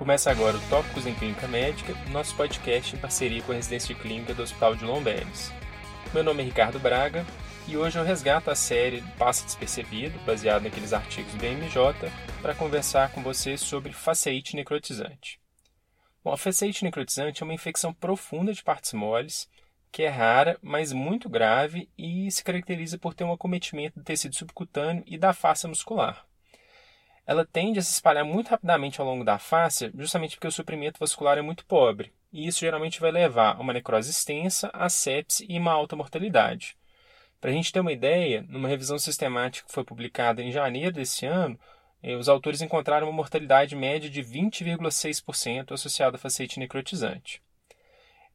Começa agora o Tópicos em Clínica Médica, nosso podcast em parceria com a Residência Clínica do Hospital de Lomberes. Meu nome é Ricardo Braga e hoje eu resgato a série Passa Despercebido, baseado naqueles artigos do BMJ, para conversar com vocês sobre faceite necrotizante. Bom, a faceite necrotizante é uma infecção profunda de partes moles, que é rara, mas muito grave e se caracteriza por ter um acometimento do tecido subcutâneo e da face muscular ela tende a se espalhar muito rapidamente ao longo da face, justamente porque o suprimento vascular é muito pobre, e isso geralmente vai levar a uma necrose extensa, a sepse e uma alta mortalidade. Para a gente ter uma ideia, numa revisão sistemática que foi publicada em janeiro desse ano, eh, os autores encontraram uma mortalidade média de 20,6% associada a facete necrotizante.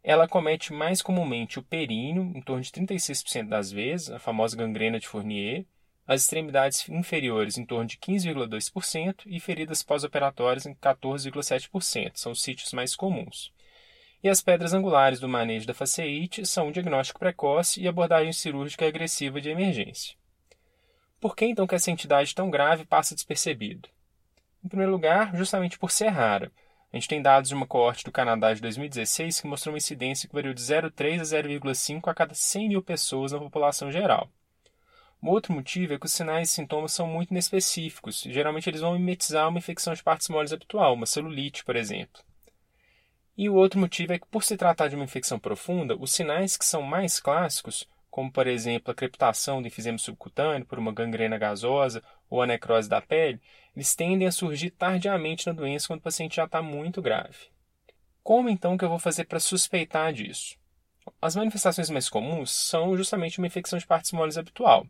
Ela comete mais comumente o períneo, em torno de 36% das vezes, a famosa gangrena de Fournier, as extremidades inferiores em torno de 15,2% e feridas pós-operatórias em 14,7%, são os sítios mais comuns. E as pedras angulares do manejo da faceite são um diagnóstico precoce e abordagem cirúrgica agressiva de emergência. Por que então que essa entidade tão grave passa despercebido? Em primeiro lugar, justamente por ser rara. A gente tem dados de uma coorte do Canadá de 2016 que mostrou uma incidência que variou de 0,3 a 0,5 a cada 100 mil pessoas na população geral. Um outro motivo é que os sinais e sintomas são muito inespecíficos. Geralmente eles vão mimetizar uma infecção de partes moles habitual, uma celulite, por exemplo. E o outro motivo é que, por se tratar de uma infecção profunda, os sinais que são mais clássicos, como por exemplo a crepitação do enfisema subcutâneo por uma gangrena gasosa ou a necrose da pele, eles tendem a surgir tardiamente na doença quando o paciente já está muito grave. Como então que eu vou fazer para suspeitar disso? As manifestações mais comuns são justamente uma infecção de partes moles habitual.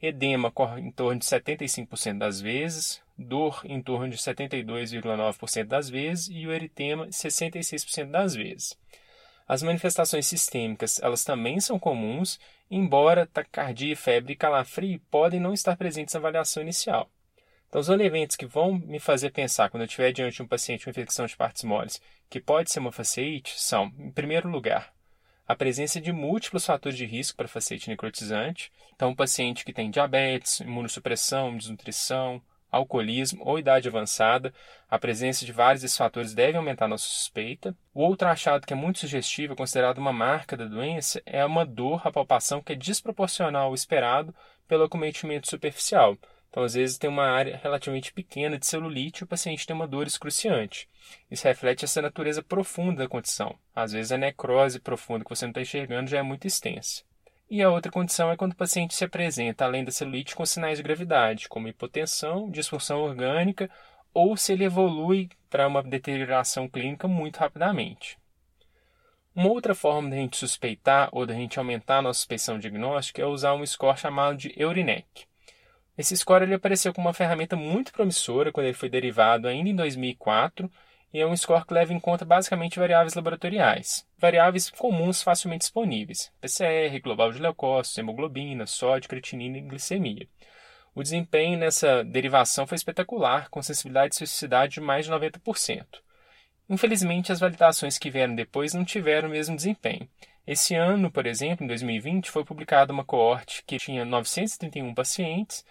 Edema corre em torno de 75% das vezes, dor em torno de 72,9% das vezes e o eritema 66% das vezes. As manifestações sistêmicas, elas também são comuns, embora taquicardia, febre e calafrio podem não estar presentes na avaliação inicial. Então, os elementos que vão me fazer pensar, quando eu estiver diante de um paciente com infecção de partes moles, que pode ser uma faceite, são, em primeiro lugar, a presença de múltiplos fatores de risco para facete necrotizante. Então, um paciente que tem diabetes, imunossupressão, desnutrição, alcoolismo ou idade avançada, a presença de vários desses fatores deve aumentar nossa suspeita. O outro achado que é muito sugestivo, considerado uma marca da doença, é uma dor, a palpação que é desproporcional ao esperado pelo acometimento superficial. Então, às vezes, tem uma área relativamente pequena de celulite e o paciente tem uma dor excruciante. Isso reflete essa natureza profunda da condição. Às vezes, a necrose profunda que você não está enxergando já é muito extensa. E a outra condição é quando o paciente se apresenta, além da celulite, com sinais de gravidade, como hipotensão, disfunção orgânica, ou se ele evolui para uma deterioração clínica muito rapidamente. Uma outra forma de a gente suspeitar ou de a gente aumentar a nossa suspeição diagnóstica é usar um score chamado de Eurinec. Esse score ele apareceu como uma ferramenta muito promissora quando ele foi derivado ainda em 2004 e é um score que leva em conta basicamente variáveis laboratoriais, variáveis comuns facilmente disponíveis, PCR, global de leucócitos, hemoglobina, sódio, creatinina e glicemia. O desempenho nessa derivação foi espetacular, com sensibilidade e especificidade de mais de 90%. Infelizmente, as validações que vieram depois não tiveram o mesmo desempenho. Esse ano, por exemplo, em 2020, foi publicada uma coorte que tinha 931 pacientes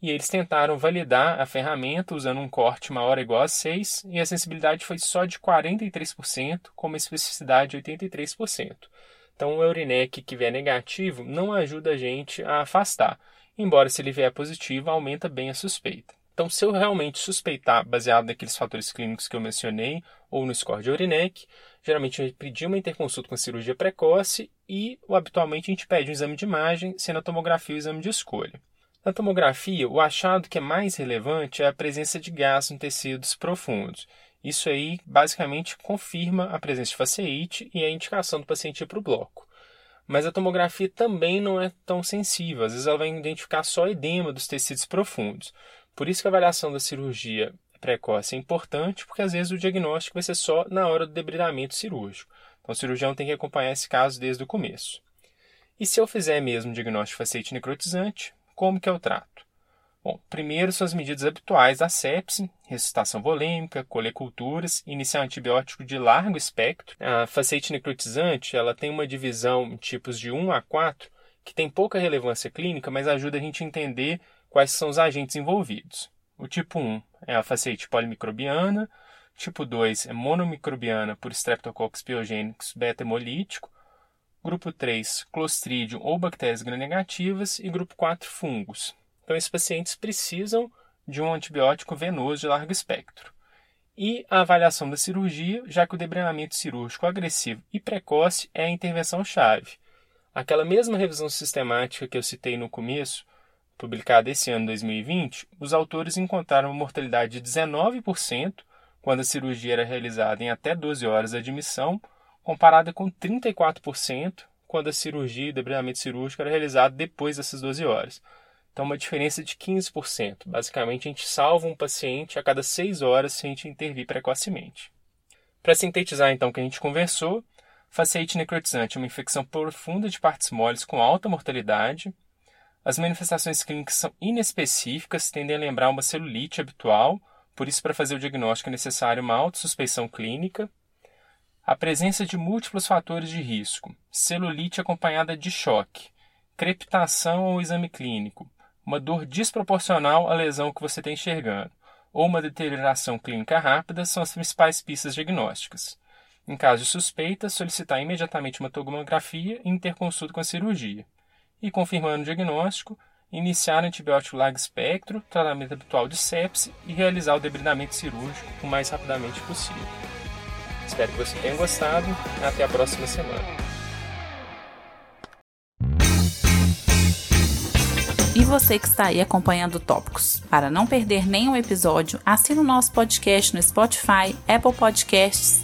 e eles tentaram validar a ferramenta usando um corte maior ou igual a 6 e a sensibilidade foi só de 43%, com uma especificidade de 83%. Então, o Eurinec que vier negativo não ajuda a gente a afastar, embora se ele vier positivo, aumenta bem a suspeita. Então, se eu realmente suspeitar, baseado naqueles fatores clínicos que eu mencionei, ou no score de Eurinec, geralmente a gente pedir uma interconsulta com cirurgia precoce e, habitualmente, a gente pede um exame de imagem, sendo a tomografia o exame de escolha. Na tomografia, o achado que é mais relevante é a presença de gás em tecidos profundos. Isso aí basicamente confirma a presença de faceite e a indicação do paciente para o bloco. Mas a tomografia também não é tão sensível, às vezes ela vai identificar só edema dos tecidos profundos. Por isso que a avaliação da cirurgia precoce é importante, porque às vezes o diagnóstico vai ser só na hora do debridamento cirúrgico. Então o cirurgião tem que acompanhar esse caso desde o começo. E se eu fizer mesmo diagnóstico de faceite necrotizante, como que eu trato? Bom, primeiro são as medidas habituais da sepse, ressuscitação volêmica, coleculturas, iniciar antibiótico de largo espectro. A faceite necrotizante ela tem uma divisão em tipos de 1 a 4, que tem pouca relevância clínica, mas ajuda a gente a entender quais são os agentes envolvidos. O tipo 1 é a faceite polimicrobiana, Tipo 2 é monomicrobiana por Streptococcus pyogenes beta-hemolítico. Grupo 3, Clostridium ou bactérias gram-negativas. E grupo 4, fungos. Então, esses pacientes precisam de um antibiótico venoso de largo espectro. E a avaliação da cirurgia, já que o debranamento cirúrgico agressivo e precoce é a intervenção-chave. Aquela mesma revisão sistemática que eu citei no começo, publicada esse ano 2020, os autores encontraram uma mortalidade de 19% quando a cirurgia era realizada em até 12 horas de admissão, comparada com 34% quando a cirurgia e debranamento cirúrgico era realizado depois dessas 12 horas. Então, uma diferença de 15%. Basicamente, a gente salva um paciente a cada 6 horas se a gente intervir precocemente. Para sintetizar, então, o que a gente conversou, faciite necrotizante é uma infecção profunda de partes moles com alta mortalidade. As manifestações clínicas são inespecíficas, tendem a lembrar uma celulite habitual, por isso, para fazer o diagnóstico é necessário uma autossuspeição clínica. A presença de múltiplos fatores de risco, celulite acompanhada de choque, crepitação ou exame clínico, uma dor desproporcional à lesão que você está enxergando, ou uma deterioração clínica rápida são as principais pistas diagnósticas. Em caso de suspeita, solicitar imediatamente uma tomografia e interconsulta com a cirurgia. E confirmando o diagnóstico, iniciar antibiótico largo espectro, tratamento habitual de sepse e realizar o debridamento cirúrgico o mais rapidamente possível. Espero que você tenha gostado. Até a próxima semana. E você que está aí acompanhando Tópicos. Para não perder nenhum episódio, assine o nosso podcast no Spotify, Apple Podcasts